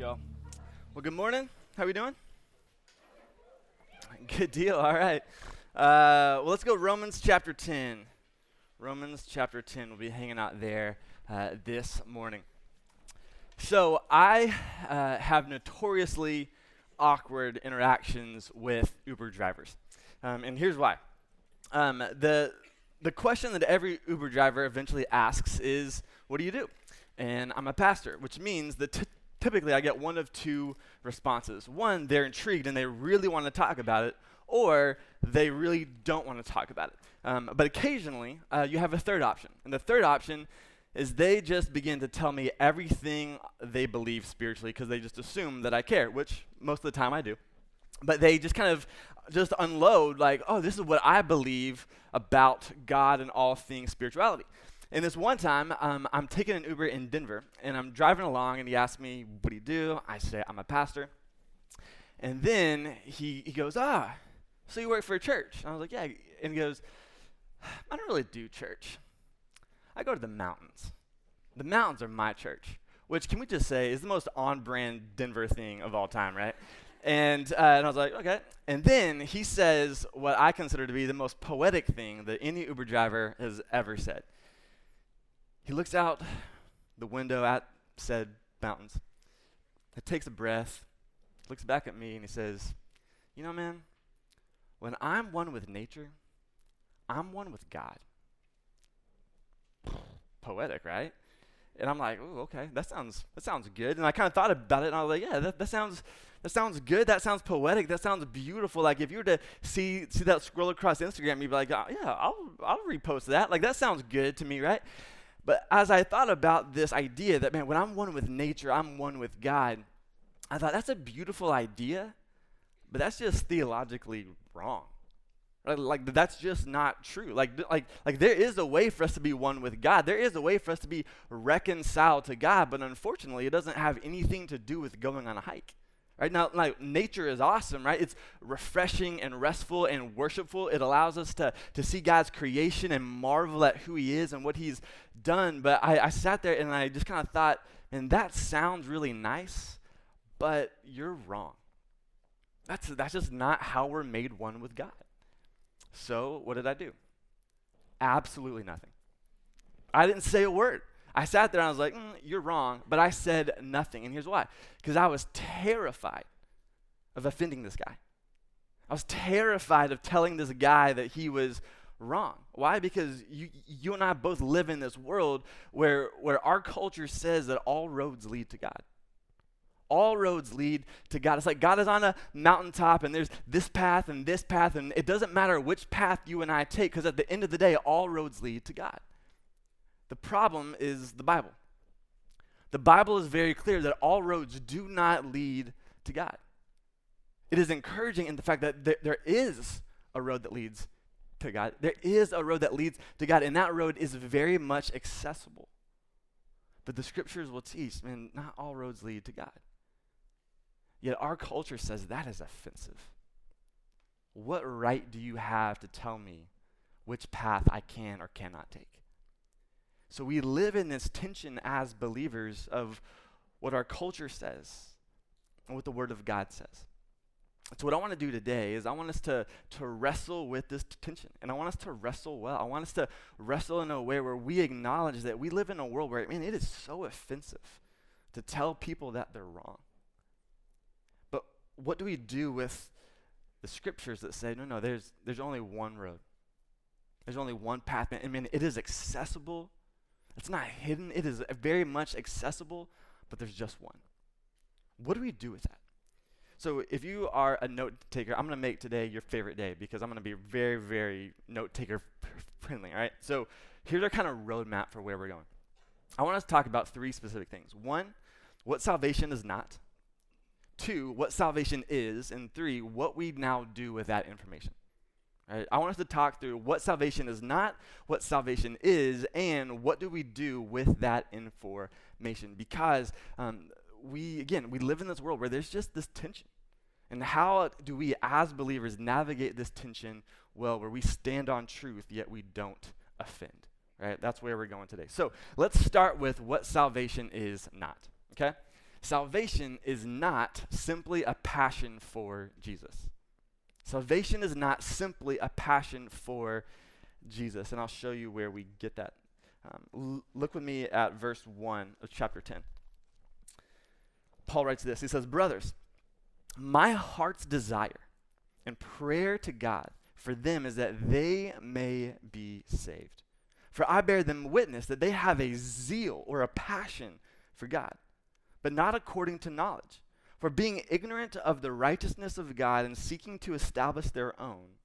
y'all. Well, good morning. How are we doing? Good deal. All right. Uh, well, let's go Romans chapter 10. Romans chapter 10. We'll be hanging out there uh, this morning. So, I uh, have notoriously awkward interactions with Uber drivers. Um, and here's why. Um, the, the question that every Uber driver eventually asks is, What do you do? And I'm a pastor, which means that t- typically I get one of two responses. One, they're intrigued and they really want to talk about it, or they really don't want to talk about it. Um, but occasionally, uh, you have a third option. And the third option is they just begin to tell me everything they believe spiritually because they just assume that I care, which most of the time I do. But they just kind of just unload, like, oh, this is what I believe about God and all things spirituality. And this one time, um, I'm taking an Uber in Denver, and I'm driving along, and he asks me, What do you do? I say, I'm a pastor. And then he, he goes, Ah, so you work for a church? And I was like, Yeah. And he goes, I don't really do church. I go to the mountains. The mountains are my church, which, can we just say, is the most on brand Denver thing of all time, right? And, uh, and I was like, okay. And then he says what I consider to be the most poetic thing that any Uber driver has ever said. He looks out the window at said mountains. He takes a breath, looks back at me, and he says, You know, man, when I'm one with nature, I'm one with God. Poetic, right? And I'm like, oh, okay, that sounds that sounds good. And I kind of thought about it, and I was like, yeah, that, that sounds that sounds good. That sounds poetic. That sounds beautiful. Like if you were to see see that scroll across Instagram, you'd be like, oh, yeah, I'll I'll repost that. Like that sounds good to me, right? But as I thought about this idea that man, when I'm one with nature, I'm one with God, I thought that's a beautiful idea, but that's just theologically wrong. Right? Like that's just not true. Like like like there is a way for us to be one with God. There is a way for us to be reconciled to God, but unfortunately, it doesn't have anything to do with going on a hike. Right now, like nature is awesome, right? It's refreshing and restful and worshipful. It allows us to, to see God's creation and marvel at who He is and what He's done. But I, I sat there and I just kind of thought, and that sounds really nice, but you're wrong. That's, that's just not how we're made one with God. So, what did I do? Absolutely nothing. I didn't say a word. I sat there and I was like, mm, You're wrong. But I said nothing. And here's why because I was terrified of offending this guy. I was terrified of telling this guy that he was wrong. Why? Because you, you and I both live in this world where, where our culture says that all roads lead to God. All roads lead to God. It's like God is on a mountaintop and there's this path and this path, and it doesn't matter which path you and I take because at the end of the day, all roads lead to God. The problem is the Bible. The Bible is very clear that all roads do not lead to God. It is encouraging in the fact that there, there is a road that leads to God. There is a road that leads to God, and that road is very much accessible. But the scriptures will teach, man, not all roads lead to God. Yet our culture says that is offensive. What right do you have to tell me which path I can or cannot take? So we live in this tension as believers of what our culture says and what the Word of God says. So what I want to do today is I want us to, to wrestle with this tension. And I want us to wrestle well. I want us to wrestle in a way where we acknowledge that we live in a world where, man, it is so offensive to tell people that they're wrong. But what do we do with the scriptures that say, no, no, there's, there's only one road. There's only one path. I mean, it is accessible it's not hidden, it is very much accessible, but there's just one. What do we do with that? So, if you are a note taker, I'm going to make today your favorite day because I'm going to be very, very note taker friendly. All right. So, here's our kind of roadmap for where we're going. I want us to talk about three specific things. One, what salvation is not. Two, what salvation is. And three, what we now do with that information. Right? I want us to talk through what salvation is not, what salvation is, and what do we do with that information. Because um, we, again, we live in this world where there's just this tension. And how do we, as believers, navigate this tension well, where we stand on truth, yet we don't offend? Right? That's where we're going today. So let's start with what salvation is not. Okay? Salvation is not simply a passion for Jesus. Salvation is not simply a passion for Jesus. And I'll show you where we get that. Um, l- look with me at verse 1 of chapter 10. Paul writes this He says, Brothers, my heart's desire and prayer to God for them is that they may be saved. For I bear them witness that they have a zeal or a passion for God, but not according to knowledge. For being ignorant of the righteousness of God and seeking to establish their own,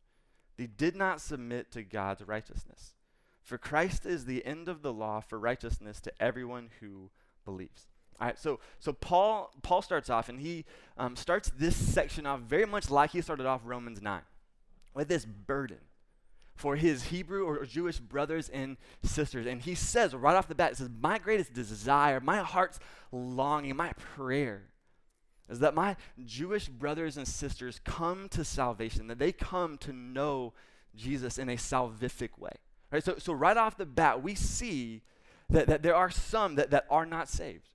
they did not submit to God's righteousness. For Christ is the end of the law for righteousness to everyone who believes. All right, so so Paul Paul starts off and he um, starts this section off very much like he started off Romans nine, with this burden for his Hebrew or Jewish brothers and sisters, and he says right off the bat, he says, "My greatest desire, my heart's longing, my prayer is that my Jewish brothers and sisters come to salvation, that they come to know Jesus in a salvific way. Right? So, so right off the bat, we see that, that there are some that, that are not saved.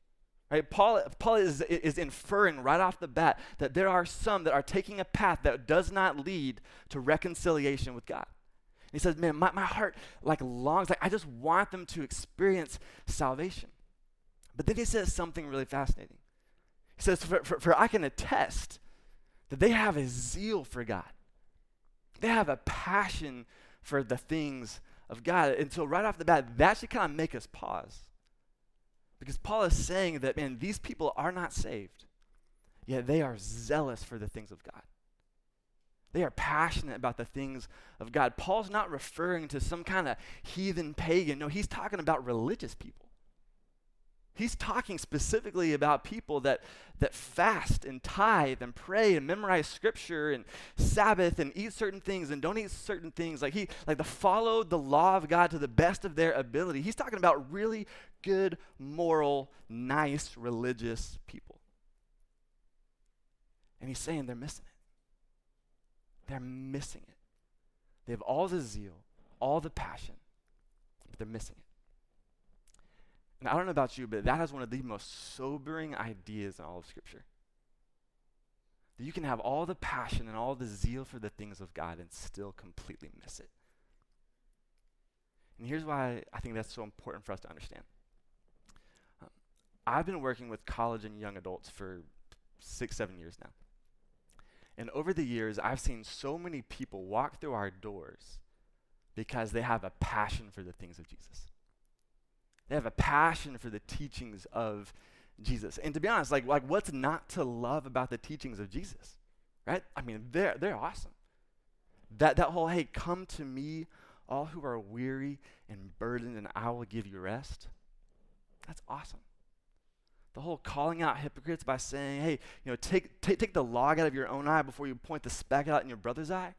Right? Paul, Paul is, is inferring right off the bat that there are some that are taking a path that does not lead to reconciliation with God. And he says, man, my, my heart like longs, like I just want them to experience salvation. But then he says something really fascinating. He says, for, for, for I can attest that they have a zeal for God. They have a passion for the things of God. And so, right off the bat, that should kind of make us pause. Because Paul is saying that, man, these people are not saved, yet they are zealous for the things of God. They are passionate about the things of God. Paul's not referring to some kind of heathen pagan. No, he's talking about religious people. He's talking specifically about people that, that fast and tithe and pray and memorize scripture and Sabbath and eat certain things and don't eat certain things. Like he like the follow the law of God to the best of their ability. He's talking about really good, moral, nice, religious people. And he's saying they're missing it. They're missing it. They have all the zeal, all the passion, but they're missing it. And I don't know about you, but that is one of the most sobering ideas in all of Scripture. That you can have all the passion and all the zeal for the things of God and still completely miss it. And here's why I think that's so important for us to understand. Um, I've been working with college and young adults for six, seven years now. And over the years, I've seen so many people walk through our doors because they have a passion for the things of Jesus. They have a passion for the teachings of Jesus. And to be honest, like, like what's not to love about the teachings of Jesus? Right? I mean, they're, they're awesome. That, that whole, hey, come to me, all who are weary and burdened, and I will give you rest. That's awesome. The whole calling out hypocrites by saying, hey, you know, take, take, take the log out of your own eye before you point the speck out in your brother's eye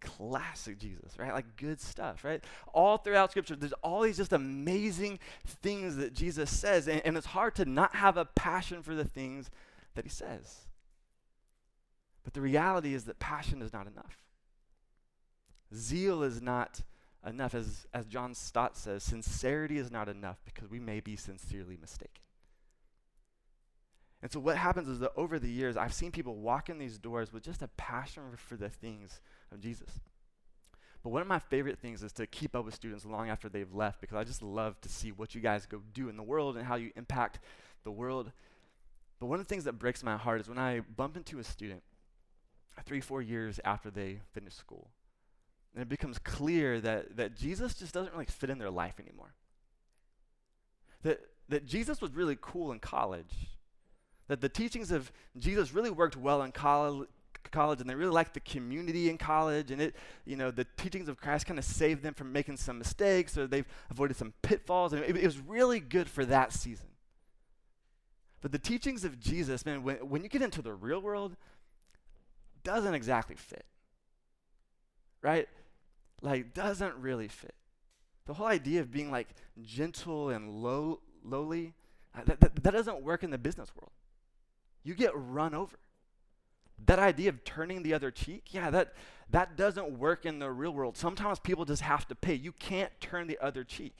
classic Jesus, right? Like good stuff, right? All throughout Scripture, there's all these just amazing things that Jesus says, and, and, it's hard to not have a passion for the things that he says. But the reality is that passion is not enough. Zeal is not enough. As, as John Stott says, sincerity is not enough because we may be sincerely mistaken. And so what happens is that over the years, I've seen people walk in these doors with just a passion for the things of Jesus. But one of my favorite things is to keep up with students long after they've left because I just love to see what you guys go do in the world and how you impact the world. But one of the things that breaks my heart is when I bump into a student uh, three, four years after they finish school. And it becomes clear that, that Jesus just doesn't really fit in their life anymore. That, that Jesus was really cool in college. That the teachings of Jesus really worked well in college, college and they really liked the community in college and it you know the teachings of christ kind of saved them from making some mistakes or they've avoided some pitfalls and it, it was really good for that season But the teachings of Jesus, man, when, when you get into the real world, doesn't exactly fit. Right? Like, doesn't really fit. The whole idea of being like gentle and low, lowly, uh, that, that, that doesn't work in the business world. You get run over. That idea of turning the other cheek, yeah, that, that doesn't work in the real world. Sometimes people just have to pay. You can't turn the other cheek.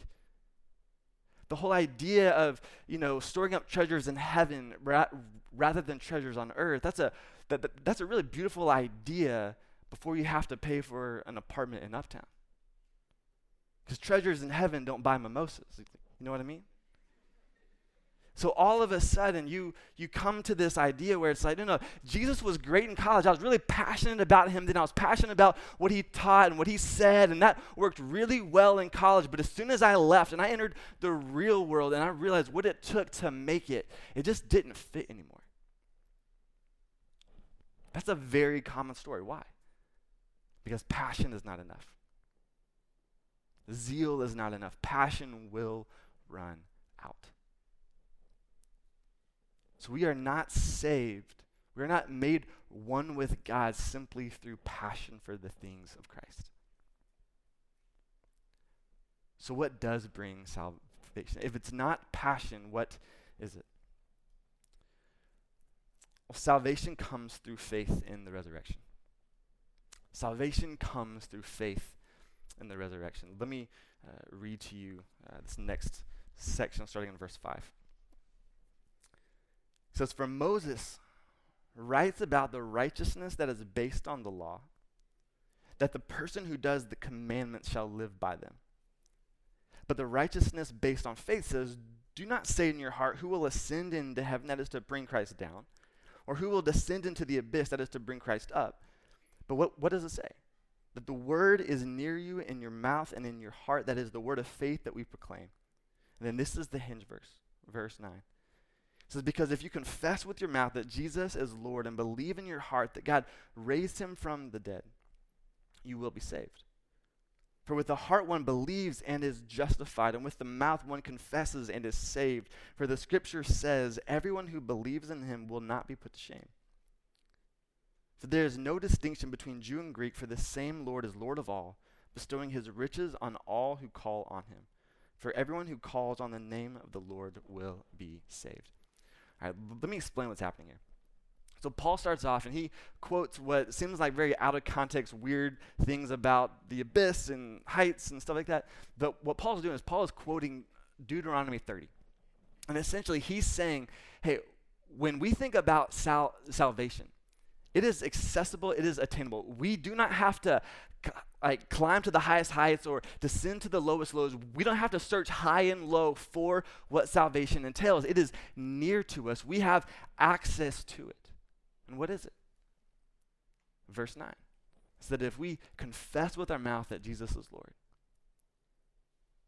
The whole idea of, you know, storing up treasures in heaven ra- rather than treasures on earth, that's a, that, that, that's a really beautiful idea before you have to pay for an apartment in Uptown. Because treasures in heaven don't buy mimosas. You know what I mean? So all of a sudden, you you come to this idea where it's like, no, no, Jesus was great in college. I was really passionate about him. Then I was passionate about what he taught and what he said, and that worked really well in college. But as soon as I left and I entered the real world and I realized what it took to make it, it just didn't fit anymore. That's a very common story. Why? Because passion is not enough. Zeal is not enough. Passion will run out. So we are not saved. We are not made one with God simply through passion for the things of Christ. So, what does bring salvation? If it's not passion, what is it? Well, salvation comes through faith in the resurrection. Salvation comes through faith in the resurrection. Let me uh, read to you uh, this next section starting in verse 5 says, For Moses writes about the righteousness that is based on the law, that the person who does the commandments shall live by them. But the righteousness based on faith says, Do not say in your heart, Who will ascend into heaven, that is to bring Christ down, or who will descend into the abyss, that is to bring Christ up. But what, what does it say? That the word is near you in your mouth and in your heart, that is the word of faith that we proclaim. And then this is the hinge verse, verse 9 says, Because if you confess with your mouth that Jesus is Lord and believe in your heart that God raised him from the dead, you will be saved. For with the heart one believes and is justified, and with the mouth one confesses and is saved. For the scripture says, Everyone who believes in him will not be put to shame. For there is no distinction between Jew and Greek, for the same Lord is Lord of all, bestowing his riches on all who call on him. For everyone who calls on the name of the Lord will be saved. All right, let me explain what's happening here. So Paul starts off and he quotes what seems like very out of context, weird things about the abyss and heights and stuff like that. But what Paul's doing is Paul is quoting Deuteronomy 30. And essentially he's saying, hey, when we think about sal- salvation, it is accessible, it is attainable. We do not have to like climb to the highest heights or descend to the lowest lows. We don't have to search high and low for what salvation entails. It is near to us. We have access to it. And what is it? Verse 9 So that if we confess with our mouth that Jesus is Lord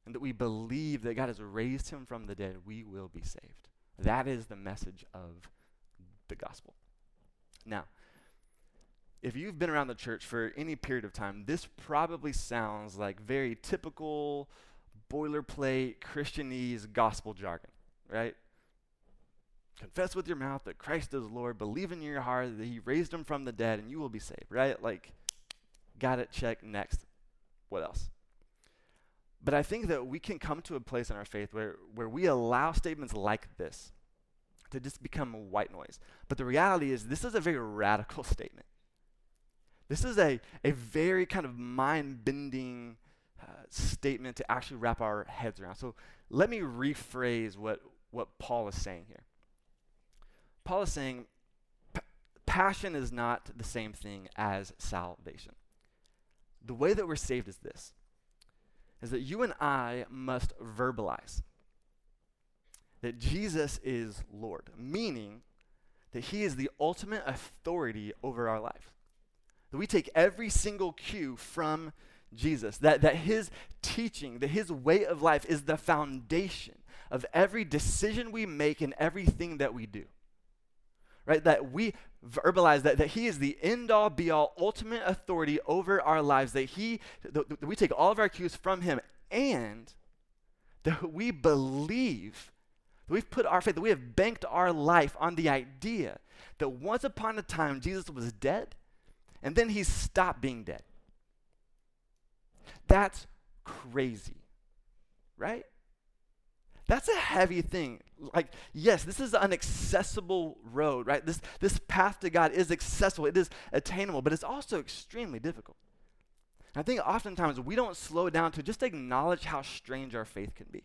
and that we believe that God has raised him from the dead, we will be saved. That is the message of the gospel. Now, if you've been around the church for any period of time, this probably sounds like very typical boilerplate Christianese gospel jargon, right? Confess with your mouth that Christ is Lord, believe in your heart that he raised him from the dead, and you will be saved, right? Like, got it, check, next. What else? But I think that we can come to a place in our faith where, where we allow statements like this to just become white noise. But the reality is, this is a very radical statement. This is a, a very kind of mind bending uh, statement to actually wrap our heads around. So let me rephrase what, what Paul is saying here. Paul is saying p- passion is not the same thing as salvation. The way that we're saved is this is that you and I must verbalize that Jesus is Lord, meaning that he is the ultimate authority over our life. That we take every single cue from Jesus, that, that his teaching, that his way of life is the foundation of every decision we make and everything that we do. Right? That we verbalize that, that he is the end all be all ultimate authority over our lives, that he that, that we take all of our cues from him, and that we believe that we've put our faith, that we have banked our life on the idea that once upon a time Jesus was dead and then he stopped being dead. That's crazy, right? That's a heavy thing. Like, yes, this is an accessible road, right? This, this path to God is accessible, it is attainable, but it's also extremely difficult. And I think oftentimes we don't slow down to just acknowledge how strange our faith can be.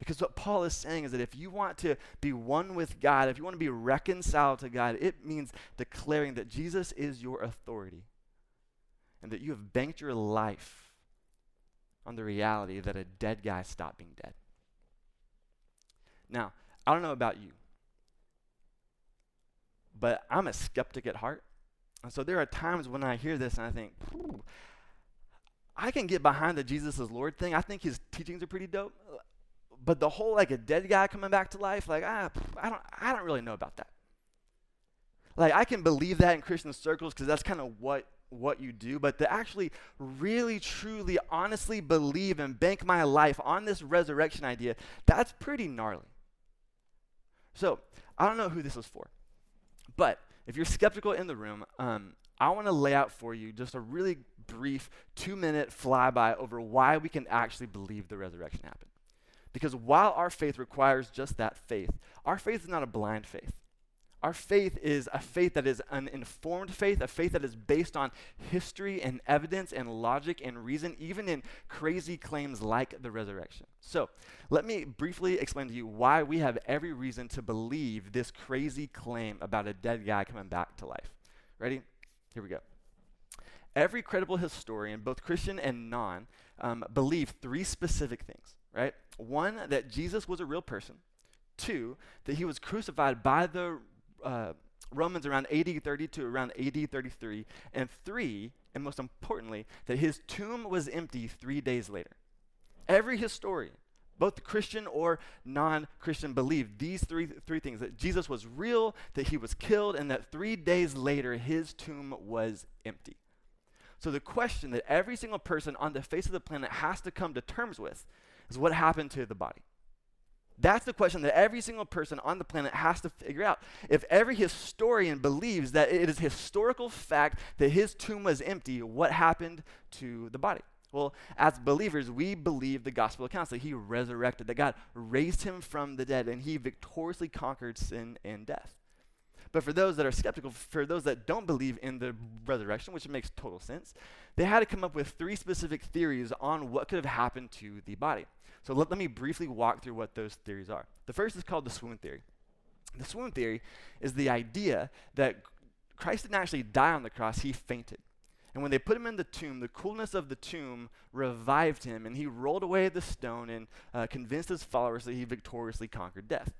Because what Paul is saying is that if you want to be one with God, if you want to be reconciled to God, it means declaring that Jesus is your authority and that you have banked your life on the reality that a dead guy stopped being dead. Now, I don't know about you, but I'm a skeptic at heart. And so there are times when I hear this and I think, I can get behind the Jesus is Lord thing. I think his teachings are pretty dope. But the whole like a dead guy coming back to life, like ah, I don't, I don't really know about that. Like I can believe that in Christian circles because that's kind of what what you do, but to actually really, truly, honestly believe and bank my life on this resurrection idea, that's pretty gnarly. So, I don't know who this is for, but if you're skeptical in the room, um, I want to lay out for you just a really brief two minute flyby over why we can actually believe the resurrection happened. Because while our faith requires just that faith, our faith is not a blind faith. Our faith is a faith that is an informed faith, a faith that is based on history and evidence and logic and reason, even in crazy claims like the resurrection. So, let me briefly explain to you why we have every reason to believe this crazy claim about a dead guy coming back to life. Ready? Here we go. Every credible historian, both Christian and non, um, believe three specific things, right? One, that Jesus was a real person. Two, that he was crucified by the uh, Romans around AD 30 to around AD 33, and three, and most importantly, that his tomb was empty three days later. Every historian, both Christian or non Christian, believe these three, three things that Jesus was real, that he was killed, and that three days later his tomb was empty. So, the question that every single person on the face of the planet has to come to terms with is what happened to the body? That's the question that every single person on the planet has to figure out. If every historian believes that it is historical fact that his tomb was empty, what happened to the body? Well, as believers, we believe the gospel accounts that he resurrected, that God raised him from the dead, and he victoriously conquered sin and death. But for those that are skeptical, for those that don't believe in the resurrection, which makes total sense, they had to come up with three specific theories on what could have happened to the body. So let, let me briefly walk through what those theories are. The first is called the swoon theory. The swoon theory is the idea that Christ didn't actually die on the cross, he fainted. And when they put him in the tomb, the coolness of the tomb revived him, and he rolled away the stone and uh, convinced his followers that he victoriously conquered death.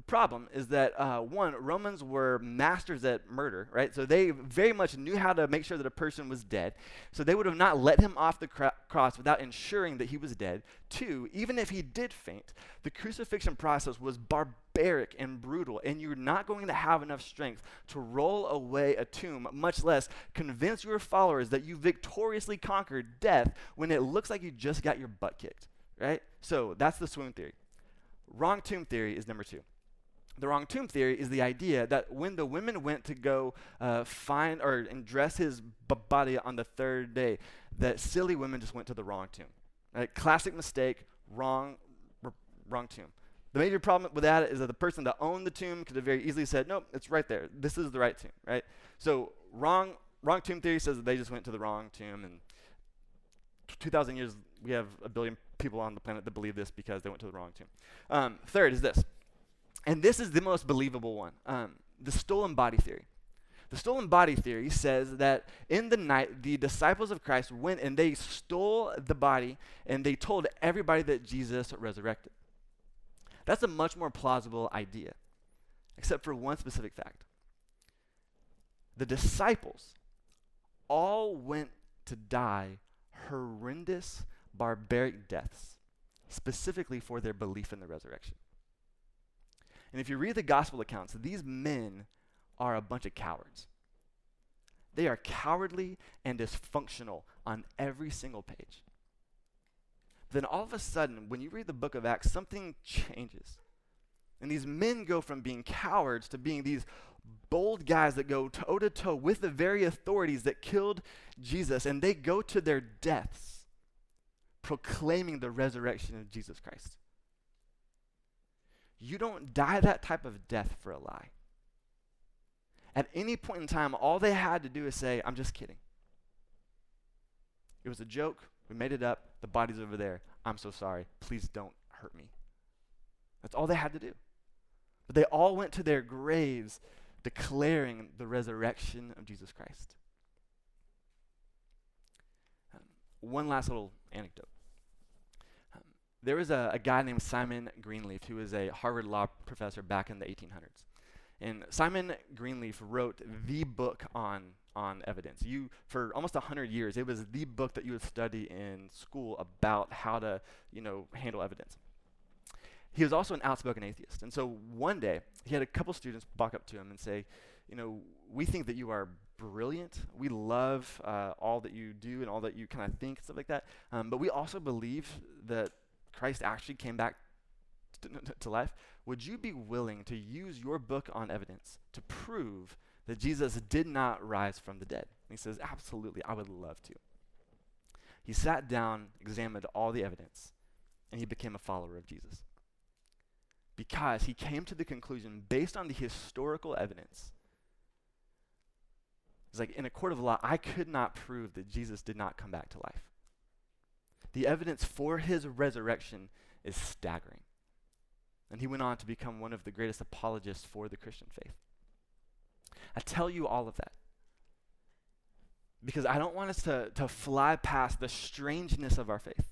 The problem is that, uh, one, Romans were masters at murder, right? So they very much knew how to make sure that a person was dead. So they would have not let him off the cr- cross without ensuring that he was dead. Two, even if he did faint, the crucifixion process was barbaric and brutal, and you're not going to have enough strength to roll away a tomb, much less convince your followers that you victoriously conquered death when it looks like you just got your butt kicked, right? So that's the swoon theory. Wrong tomb theory is number two the wrong tomb theory is the idea that when the women went to go uh, find or and dress his b- body on the third day, that silly women just went to the wrong tomb. Right? Classic mistake, wrong, r- wrong tomb. The major problem with that is that the person that owned the tomb could have very easily said, "Nope, it's right there. This is the right tomb." Right? So wrong, wrong tomb theory says that they just went to the wrong tomb, and 2,000 years we have a billion people on the planet that believe this because they went to the wrong tomb. Um, third is this and this is the most believable one um, the stolen body theory. The stolen body theory says that in the night, the disciples of Christ went and they stole the body and they told everybody that Jesus resurrected. That's a much more plausible idea, except for one specific fact. The disciples all went to die horrendous, barbaric deaths, specifically for their belief in the resurrection. And if you read the gospel accounts, these men are a bunch of cowards. They are cowardly and dysfunctional on every single page. Then all of a sudden, when you read the book of Acts, something changes. And these men go from being cowards to being these bold guys that go toe to toe with the very authorities that killed Jesus, and they go to their deaths proclaiming the resurrection of Jesus Christ. You don't die that type of death for a lie. At any point in time, all they had to do is say, I'm just kidding. It was a joke. We made it up. The body's over there. I'm so sorry. Please don't hurt me. That's all they had to do. But they all went to their graves declaring the resurrection of Jesus Christ. Um, one last little anecdote. There was a, a guy named Simon Greenleaf who was a Harvard law professor back in the 1800s. And Simon Greenleaf wrote the book on, on evidence. You, for almost 100 years, it was the book that you would study in school about how to, you know, handle evidence. He was also an outspoken atheist. And so one day, he had a couple students walk up to him and say, you know, we think that you are brilliant. We love uh, all that you do and all that you kind of think, and stuff like that. Um, but we also believe that Christ actually came back to, to life. Would you be willing to use your book on evidence to prove that Jesus did not rise from the dead? And he says, Absolutely, I would love to. He sat down, examined all the evidence, and he became a follower of Jesus because he came to the conclusion, based on the historical evidence, it's like in a court of law, I could not prove that Jesus did not come back to life. The evidence for his resurrection is staggering. And he went on to become one of the greatest apologists for the Christian faith. I tell you all of that because I don't want us to, to fly past the strangeness of our faith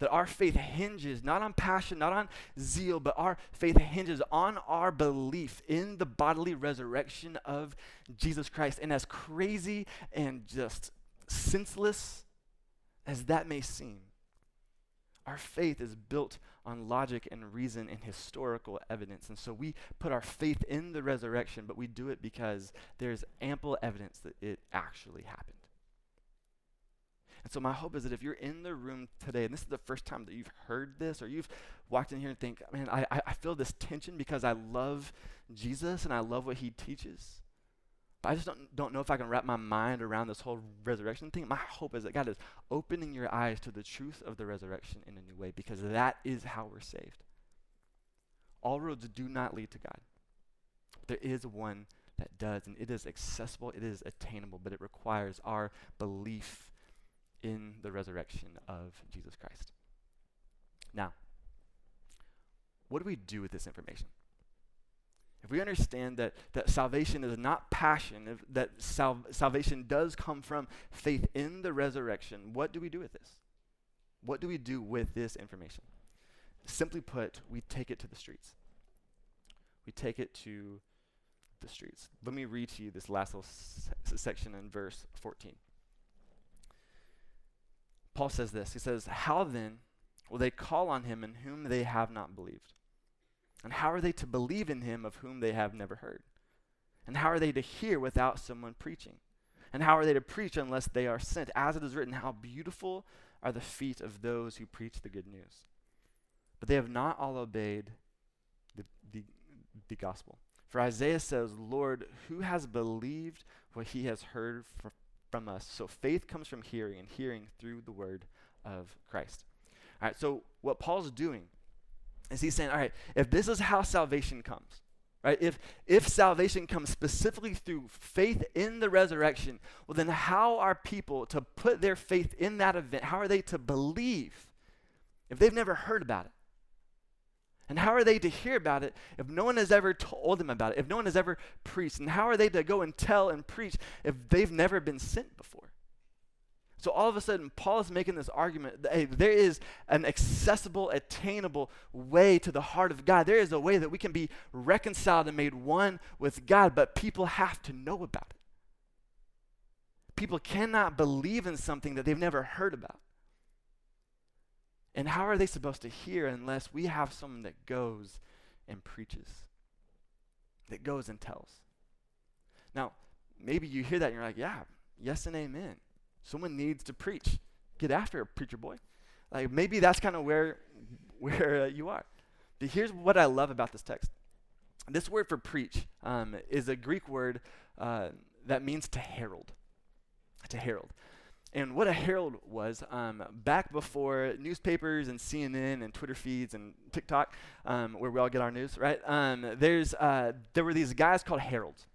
that our faith hinges not on passion, not on zeal, but our faith hinges on our belief in the bodily resurrection of Jesus Christ. And as crazy and just senseless as that may seem, our faith is built on logic and reason and historical evidence. And so we put our faith in the resurrection, but we do it because there's ample evidence that it actually happened. And so my hope is that if you're in the room today, and this is the first time that you've heard this, or you've walked in here and think, man, I, I feel this tension because I love Jesus and I love what he teaches. But I just don't, don't know if I can wrap my mind around this whole resurrection thing. My hope is that God is opening your eyes to the truth of the resurrection in a new way because that is how we're saved. All roads do not lead to God. There is one that does, and it is accessible, it is attainable, but it requires our belief in the resurrection of Jesus Christ. Now, what do we do with this information? If we understand that, that salvation is not passion, if, that sal- salvation does come from faith in the resurrection, what do we do with this? What do we do with this information? Simply put, we take it to the streets. We take it to the streets. Let me read to you this last little s- section in verse 14. Paul says this He says, How then will they call on him in whom they have not believed? And how are they to believe in him of whom they have never heard? And how are they to hear without someone preaching? And how are they to preach unless they are sent? As it is written, How beautiful are the feet of those who preach the good news. But they have not all obeyed the, the, the gospel. For Isaiah says, Lord, who has believed what he has heard from, from us. So faith comes from hearing, and hearing through the word of Christ. All right, so what Paul's doing is he's saying, all right, if this is how salvation comes, right? If if salvation comes specifically through faith in the resurrection, well then how are people to put their faith in that event? How are they to believe if they've never heard about it? And how are they to hear about it if no one has ever told them about it, if no one has ever preached? And how are they to go and tell and preach if they've never been sent before? So all of a sudden, Paul is making this argument that hey, there is an accessible, attainable way to the heart of God. There is a way that we can be reconciled and made one with God, but people have to know about it. People cannot believe in something that they've never heard about. And how are they supposed to hear unless we have someone that goes and preaches, that goes and tells? Now, maybe you hear that and you're like, yeah, yes and amen. Someone needs to preach. Get after it, preacher boy. Like maybe that's kind of where where uh, you are. But here's what I love about this text. This word for preach um, is a Greek word uh, that means to herald. To herald. And what a herald was um, back before newspapers and CNN and Twitter feeds and TikTok, um, where we all get our news, right? Um, there's, uh, there were these guys called heralds.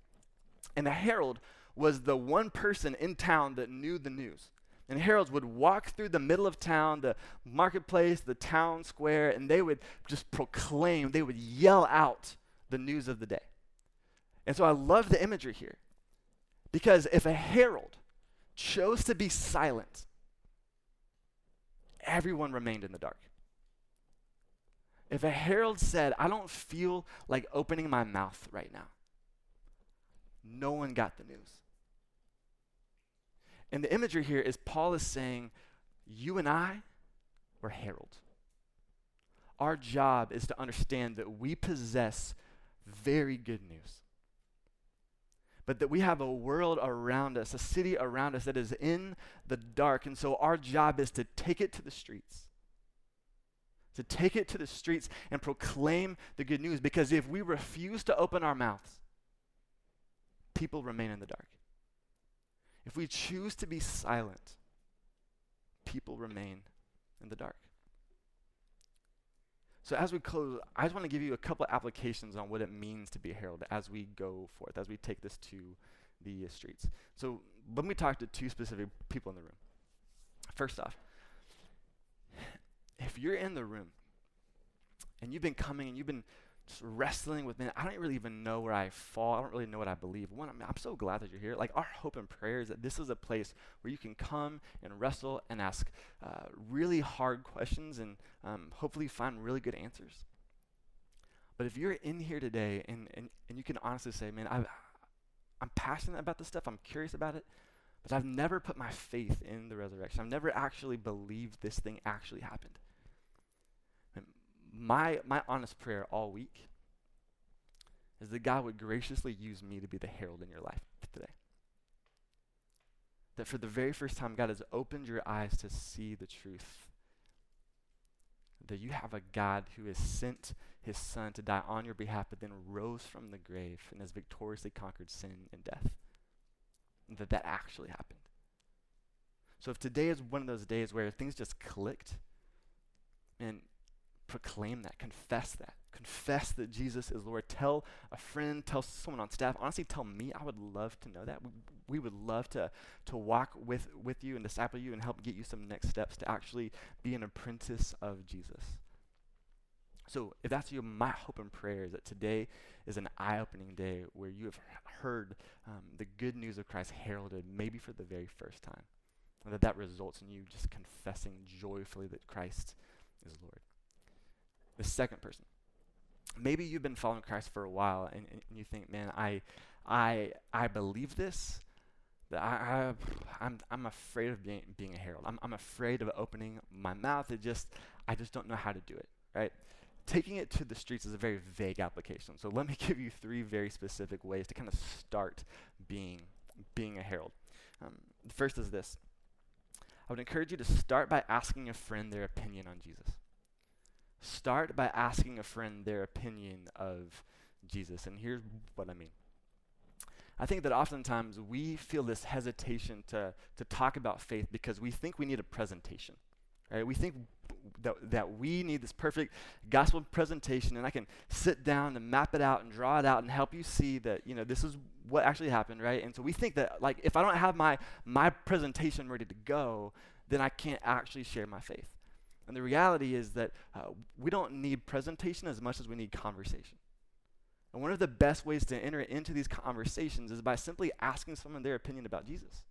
And a herald was the one person in town that knew the news. And heralds would walk through the middle of town, the marketplace, the town square, and they would just proclaim, they would yell out the news of the day. And so I love the imagery here. Because if a herald chose to be silent, everyone remained in the dark. If a herald said, I don't feel like opening my mouth right now, no one got the news. And the imagery here is Paul is saying, You and I were heralds. Our job is to understand that we possess very good news. But that we have a world around us, a city around us that is in the dark. And so our job is to take it to the streets. To take it to the streets and proclaim the good news. Because if we refuse to open our mouths, people remain in the dark. If we choose to be silent, people remain in the dark. So as we close, I just want to give you a couple of applications on what it means to be a herald as we go forth, as we take this to the streets. So let me talk to two specific people in the room. First off, if you're in the room and you've been coming and you've been wrestling with, man, I don't really even know where I fall. I don't really know what I believe. One, I'm, I'm so glad that you're here. Like, our hope and prayer is that this is a place where you can come and wrestle and ask uh, really hard questions and um, hopefully find really good answers. But if you're in here today and, and, and you can honestly say, man, i I'm passionate about this stuff, I'm curious about it, but I've never put my faith in the resurrection. I've never actually believed this thing actually happened my, my honest prayer all week is that God would graciously use me to be the herald in your life today. That for the very first time, God has opened your eyes to see the truth. That you have a God who has sent his son to die on your behalf, but then rose from the grave and has victoriously conquered sin and death. That that actually happened. So if today is one of those days where things just clicked, and proclaim that, confess that. Confess that Jesus is Lord. Tell a friend, tell someone on staff. Honestly, tell me. I would love to know that. We, we would love to, to walk with, with you and disciple you and help get you some next steps to actually be an apprentice of Jesus. So, if that's you, my hope and prayer is that today is an eye opening day where you have heard um, the good news of Christ heralded, maybe for the very first time. And that that results in you just confessing joyfully that Christ is Lord the second person. Maybe you've been following Christ for a while and, and you think, man, I, I, I believe this, that I, I, I'm, I'm afraid of being, being a herald. I'm, I'm afraid of opening my mouth. It just, I just don't know how to do it, right? Taking it to the streets is a very vague application. So let me give you three very specific ways to kind of start being, being a herald. Um, the first is this. I would encourage you to start by asking a friend their opinion on Jesus. Start by asking a friend their opinion of Jesus. And here's what I mean. I think that oftentimes we feel this hesitation to, to talk about faith because we think we need a presentation. Right? We think that, that we need this perfect gospel presentation and I can sit down and map it out and draw it out and help you see that, you know, this is what actually happened, right? And so we think that like if I don't have my my presentation ready to go, then I can't actually share my faith. And the reality is that uh, we don't need presentation as much as we need conversation. And one of the best ways to enter into these conversations is by simply asking someone their opinion about Jesus.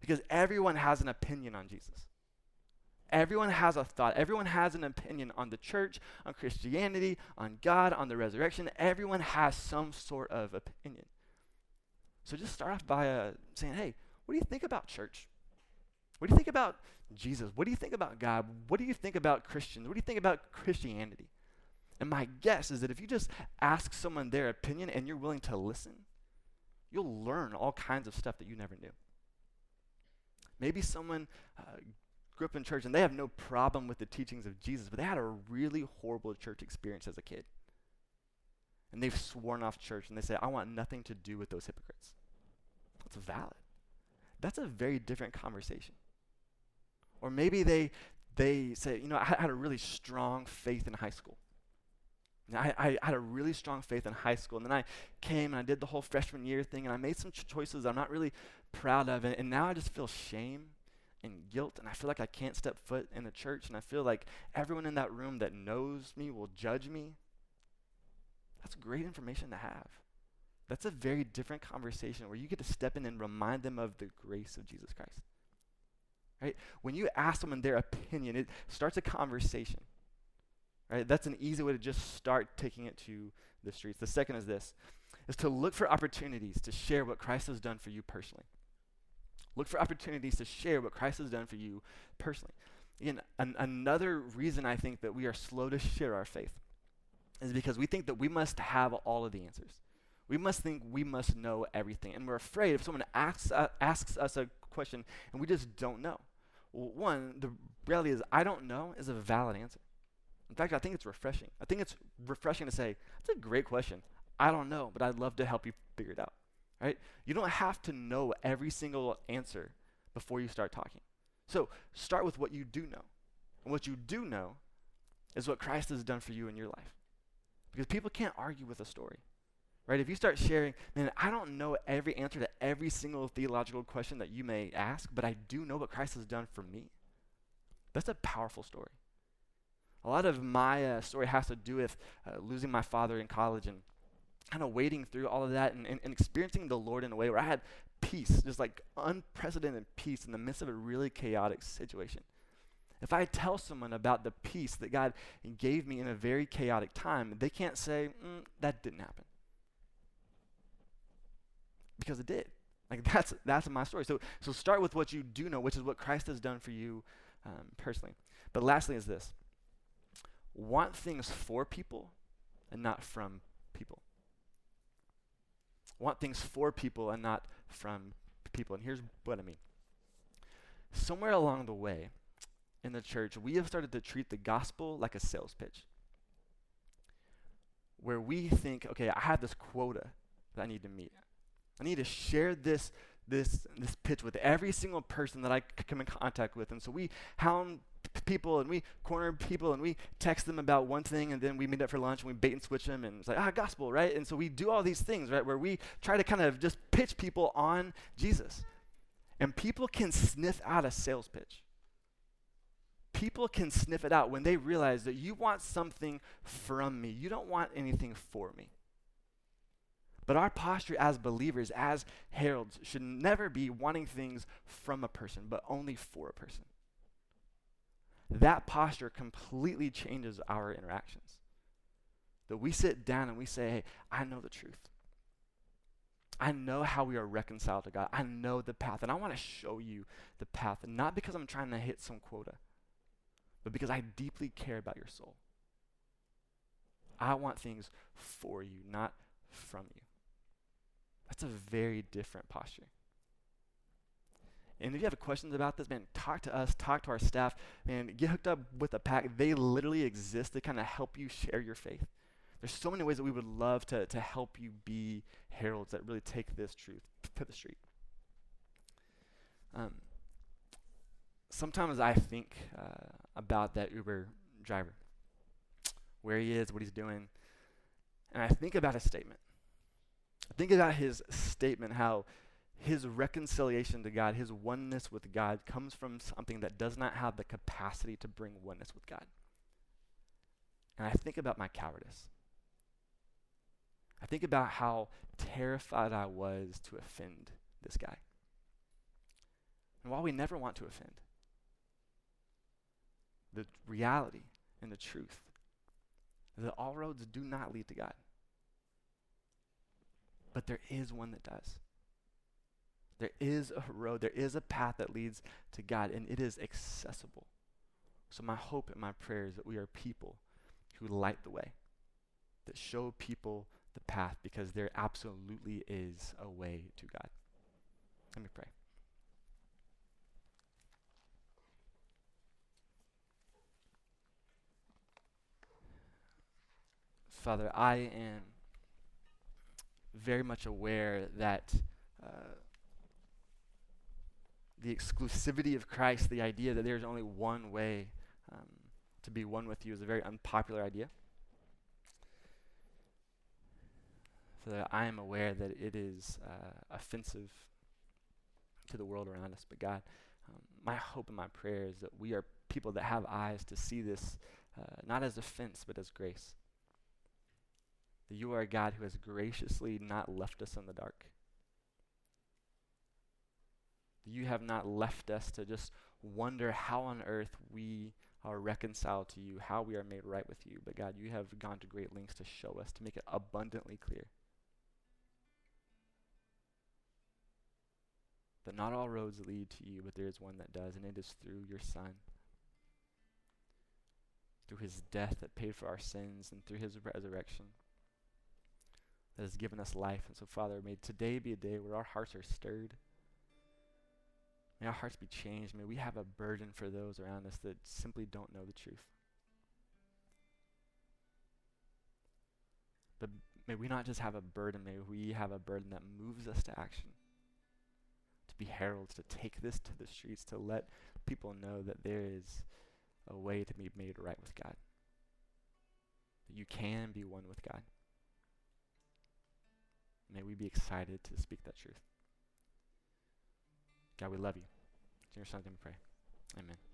Because everyone has an opinion on Jesus. Everyone has a thought. Everyone has an opinion on the church, on Christianity, on God, on the resurrection. Everyone has some sort of opinion. So just start off by uh, saying, hey, what do you think about church? What do you think about Jesus? What do you think about God? What do you think about Christians? What do you think about Christianity? And my guess is that if you just ask someone their opinion and you're willing to listen, you'll learn all kinds of stuff that you never knew. Maybe someone uh, grew up in church and they have no problem with the teachings of Jesus, but they had a really horrible church experience as a kid. And they've sworn off church and they say, I want nothing to do with those hypocrites. That's valid. That's a very different conversation. Or maybe they they say, you know, I had a really strong faith in high school. I, I, had a really strong faith in high school. And then I came and I did the whole freshman year thing and I made some ch- choices I'm not really proud of. And, and now I just feel shame and guilt and I feel like I can't step foot in the church and I feel like everyone in that room that knows me will judge me. That's great information to have. That's a very different conversation where you get to step in and remind them of the grace of Jesus Christ. Right? When you ask someone their opinion, it starts a conversation. Right? That's an easy way to just start taking it to the streets. The second is this is to look for opportunities to share what Christ has done for you personally. Look for opportunities to share what Christ has done for you personally. Again, an, another reason I think that we are slow to share our faith is because we think that we must have all of the answers. We must think we must know everything. And we're afraid if someone asks, uh, asks us a question and we just don't know. One, the reality is, I don't know is a valid answer. In fact, I think it's refreshing. I think it's refreshing to say, that's a great question. I don't know, but I'd love to help you figure it out. Right? You don't have to know every single answer before you start talking. So start with what you do know. And what you do know is what Christ has done for you in your life. Because people can't argue with a story. Right? If you start sharing, man, I don't know every answer to every single theological question that you may ask, but I do know what Christ has done for me. That's a powerful story. A lot of my uh, story has to do with uh, losing my father in college and kind of wading through all of that and, and, and, experiencing the Lord in a way where I had peace, just like unprecedented peace in the midst of a really chaotic situation. If I tell someone about the peace that God gave me in a very chaotic time, they can't say, mm, that didn't happen. Because it did. Like that's that's my story. So so start with what you do know, which is what Christ has done for you um, personally. But lastly is this: want things for people and not from people. Want things for people and not from people. And here's what I mean. Somewhere along the way in the church, we have started to treat the gospel like a sales pitch. Where we think, okay, I have this quota that I need to meet. I need to share this this this pitch with every single person that I come in contact with. And so we hound people and we corner people and we text them about one thing and then we meet up for lunch and we bait and switch them and it's like ah gospel right? And so we do all these things right where we try to kind of just pitch people on jesus. And people can sniff out a sales pitch. People can sniff it out when they realize that you want something from me. You don't want anything for me but our posture as believers as heralds should never be wanting things from a person but only for a person that posture completely changes our interactions. That we sit down and we say, hey, I know the truth. I know how we are reconciled to God. I know the path. And I want to show you the path, not because I'm trying to hit some quota, but because I deeply care about your soul. I want things for you, not from you. That's a very different posture. And if you have questions about this, man, talk to us, talk to our staff, man, get hooked up with a pack. They literally exist to kind of help you share your faith. There's so many ways that we would love to, to help you be heralds that really take this truth to the street. Um, sometimes I think uh, about that Uber driver, where he is, what he's doing, and I think about his statement. Think about his statement, how his reconciliation to God, his oneness with God, comes from something that does not have the capacity to bring oneness with God. And I think about my cowardice. I think about how terrified I was to offend this guy. And while we never want to offend, the reality and the truth is that all roads do not lead to God. But there is one that does. There is a road, there is a path that leads to God, and it is accessible. So, my hope and my prayer is that we are people who light the way, that show people the path, because there absolutely is a way to God. Let me pray. Father, I am very much aware that uh, the exclusivity of Christ, the idea that there's only one way um, to be one with you, is a very unpopular idea. So that I am aware that it is uh, offensive to the world around us. But God, um, my hope and my prayer is that we are people that have eyes to see this uh, not as offense, but as grace. That you are a God who has graciously not left us in the dark. You have not left us to just wonder how on earth we are reconciled to you, how we are made right with you. But God, you have gone to great lengths to show us, to make it abundantly clear. That not all roads lead to you, but there is one that does, and it is through your Son. Through his death that paid for our sins, and through his resurrection that has given us life. And so, Father, may today be a day where our hearts are stirred. May our hearts be changed. May we have a burden for those around us that simply don't know the truth. But may we not just have a burden, may we have a burden that moves us to action to be heralds, to take this to the streets, to let people know that there is a way to be made right with God. That you can be one with God. May we be excited to speak that truth. God, we love you. In your son's name we pray. Amen.